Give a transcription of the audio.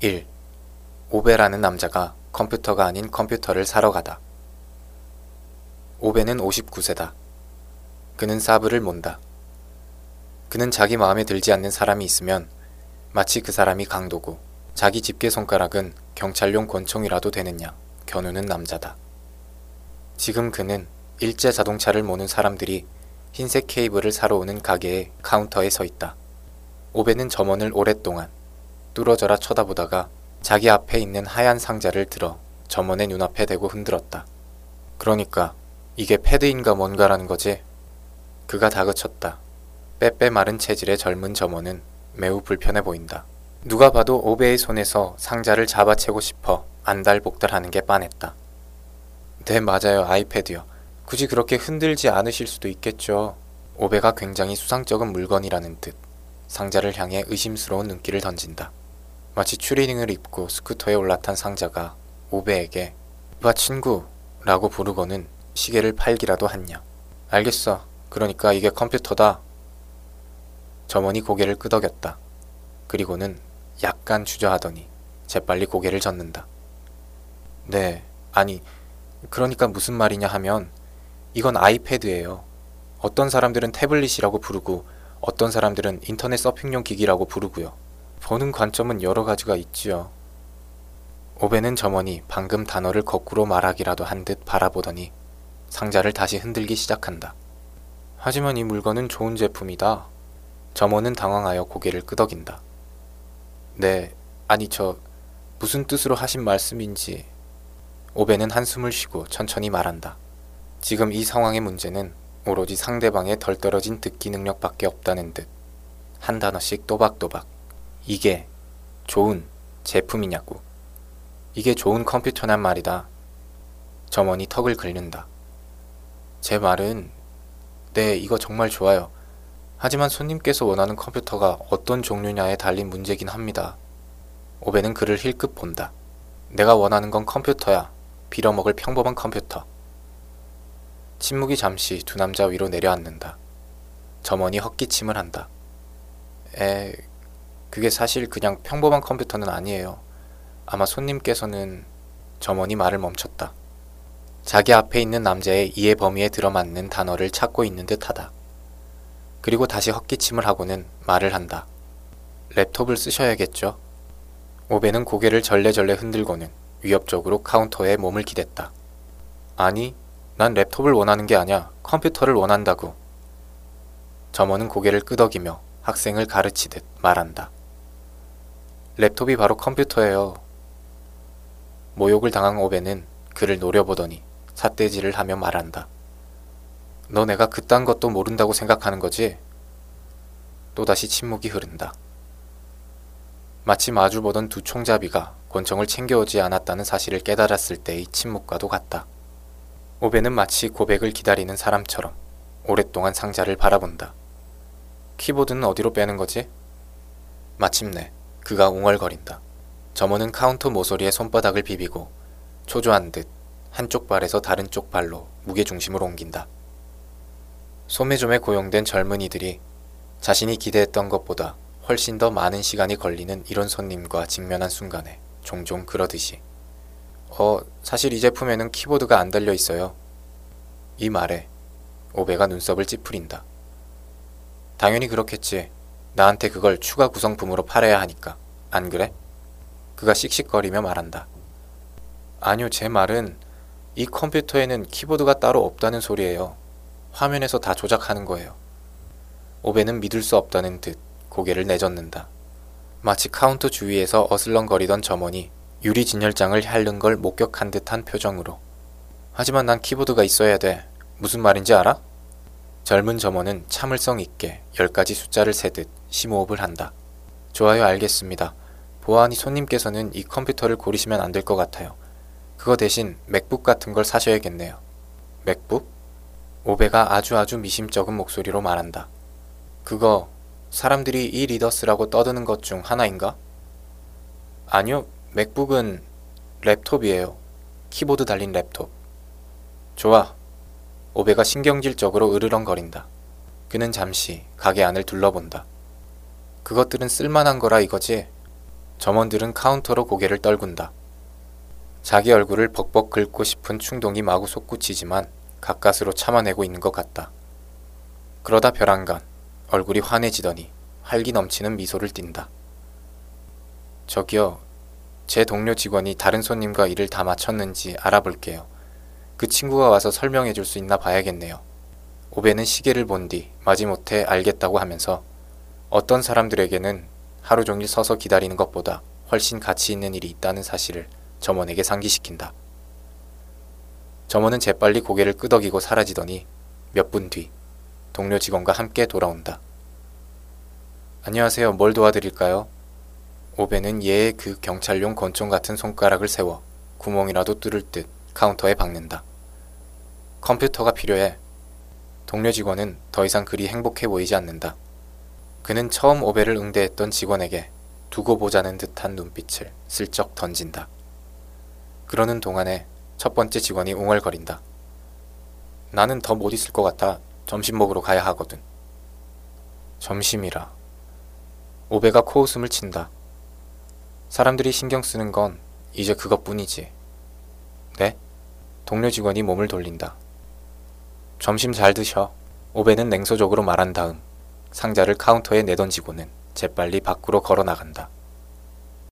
1. 오베라는 남자가 컴퓨터가 아닌 컴퓨터를 사러 가다. 오베는 59세다. 그는 사브를 몬다. 그는 자기 마음에 들지 않는 사람이 있으면 마치 그 사람이 강도고 자기 집게 손가락은 경찰용 권총이라도 되느냐 겨누는 남자다. 지금 그는 일제 자동차를 모는 사람들이 흰색 케이블을 사러 오는 가게의 카운터에 서 있다. 오베는 점원을 오랫동안 뚫어져라 쳐다보다가 자기 앞에 있는 하얀 상자를 들어 점원의 눈앞에 대고 흔들었다. 그러니까 이게 패드인가 뭔가라는 거지? 그가 다그쳤다. 빼빼 마른 체질의 젊은 점원은 매우 불편해 보인다. 누가 봐도 오베의 손에서 상자를 잡아채고 싶어 안달복달하는 게 빤했다. 네, 맞아요. 아이패드요. 굳이 그렇게 흔들지 않으실 수도 있겠죠. 오베가 굉장히 수상쩍은 물건이라는 듯 상자를 향해 의심스러운 눈길을 던진다. 마치 추리닝을 입고 스쿠터에 올라탄 상자가 오베에게 와 친구 라고 부르고는 시계를 팔기라도 했냐. 알겠어. 그러니까 이게 컴퓨터다. 점원이 고개를 끄덕였다. 그리고는 약간 주저하더니 재빨리 고개를 젓는다. 네, 아니, 그러니까 무슨 말이냐 하면 이건 아이패드예요. 어떤 사람들은 태블릿이라고 부르고 어떤 사람들은 인터넷 서핑용 기기라고 부르고요. 보는 관점은 여러 가지가 있지요. 오베는 점원이 방금 단어를 거꾸로 말하기라도 한 듯 바라보더니 상자를 다시 흔들기 시작한다. 하지만 이 물건은 좋은 제품이다. 점원은 당황하여 고개를 끄덕인다. 네, 아니 저 무슨 뜻으로 하신 말씀인지. 오베는 한숨을 쉬고 천천히 말한다. 지금 이 상황의 문제는 오로지 상대방의 덜 떨어진 듣기 능력밖에 없다는 듯. 한 단어씩 또박또박. 이게 좋은 제품이냐고. 이게 좋은 컴퓨터란 말이다. 점원이 턱을 긁는다. 제 말은, 네, 이거 정말 좋아요. 하지만 손님께서 원하는 컴퓨터가 어떤 종류냐에 달린 문제긴 합니다. 오베는 그를 힐끗 본다. 내가 원하는 건 컴퓨터야. 빌어먹을 평범한 컴퓨터. 침묵이 잠시 두 남자 위로 내려앉는다. 점원이 헛기침을 한다. 에, 그게 사실 그냥 평범한 컴퓨터는 아니에요. 아마 손님께서는 점원이 말을 멈췄다. 자기 앞에 있는 남자의 이해 범위에 들어맞는 단어를 찾고 있는 듯하다. 그리고 다시 헛기침을 하고는 말을 한다. 랩톱을 쓰셔야겠죠? 오베는 고개를 절레절레 흔들고는 위협적으로 카운터에 몸을 기댔다. 아니, 난 랩톱을 원하는 게 아니야. 컴퓨터를 원한다고. 점원은 고개를 끄덕이며 학생을 가르치듯 말한다. 랩톱이 바로 컴퓨터예요. 모욕을 당한 오베는 그를 노려보더니 삿대질을 하며 말한다. 너 내가 그딴 것도 모른다고 생각하는 거지? 또다시 침묵이 흐른다. 마치 마주보던 두 총잡이가 권총을 챙겨오지 않았다는 사실을 깨달았을 때의 침묵과도 같다. 오베는 마치 고백을 기다리는 사람처럼 오랫동안 상자를 바라본다. 키보드는 어디로 빼는 거지? 마침내 그가 웅얼거린다. 점원은 카운터 모서리에 손바닥을 비비고 초조한 듯 한쪽 발에서 다른 쪽 발로 무게중심을 옮긴다. 소매점에 고용된 젊은이들이 자신이 기대했던 것보다 훨씬 더 많은 시간이 걸리는 이런 손님과 직면한 순간에 종종 그러듯이 어, 사실 이 제품에는 키보드가 안 달려 있어요. 이 말에 오베가 눈썹을 찌푸린다. 당연히 그렇겠지. 나한테 그걸 추가 구성품으로 팔아야 하니까. 안 그래? 그가 씩씩거리며 말한다. 아니요, 제 말은 이 컴퓨터에는 키보드가 따로 없다는 소리예요. 화면에서 다 조작하는 거예요. 오베는 믿을 수 없다는 듯 고개를 내젓는다. 마치 카운터 주위에서 어슬렁거리던 점원이 유리 진열장을 핥는 걸 목격한 듯한 표정으로. 하지만 난 키보드가 있어야 돼. 무슨 말인지 알아? 젊은 점원은 참을성 있게 열 가지 숫자를 세듯 심호흡을 한다. 좋아요, 알겠습니다. 보아하니 손님께서는 이 컴퓨터를 고르시면 안 될 것 같아요. 그거 대신 맥북 같은 걸 사셔야겠네요. 맥북? 오베가 아주 아주 미심쩍은 목소리로 말한다. 그거 사람들이 e-readers라고 떠드는 것 중 하나인가? 아니요, 맥북은 랩톱이에요. 키보드 달린 랩톱. 좋아. 오베가 신경질적으로 으르렁거린다. 그는 잠시 가게 안을 둘러본다. 그것들은 쓸만한 거라 이거지? 점원들은 카운터로 고개를 떨군다. 자기 얼굴을 벅벅 긁고 싶은 충동이 마구 솟구치지만 가까스로 참아내고 있는 것 같다. 그러다 별안간 얼굴이 환해지더니 활기 넘치는 미소를 띈다. 저기요, 제 동료 직원이 다른 손님과 일을 다 마쳤는지 알아볼게요. 그 친구가 와서 설명해 줄 수 있나 봐야겠네요. 오베는 시계를 본 뒤 마지못해 알겠다고 하면서 어떤 사람들에게는 하루 종일 서서 기다리는 것보다 훨씬 가치 있는 일이 있다는 사실을 점원에게 상기시킨다. 점원은 재빨리 고개를 끄덕이고 사라지더니 몇 분 뒤 동료 직원과 함께 돌아온다. 안녕하세요. 뭘 도와드릴까요? 오베는 얘의 그 경찰용 권총 같은 손가락을 세워 구멍이라도 뚫을 듯 카운터에 박는다. 컴퓨터가 필요해. 동료 직원은 더 이상 그리 행복해 보이지 않는다. 그는 처음 오베를 응대했던 직원에게 두고 보자는 듯한 눈빛을 슬쩍 던진다. 그러는 동안에 첫 번째 직원이 웅얼거린다. 나는 더 못 있을 것 같아. 점심 먹으러 가야 하거든. 점심이라. 오베가 코웃음을 친다. 사람들이 신경 쓰는 건 이제 그것뿐이지. 네? 동료 직원이 몸을 돌린다. 점심 잘 드셔. 오베는 냉소적으로 말한 다음 상자를 카운터에 내던지고는 재빨리 밖으로 걸어 나간다.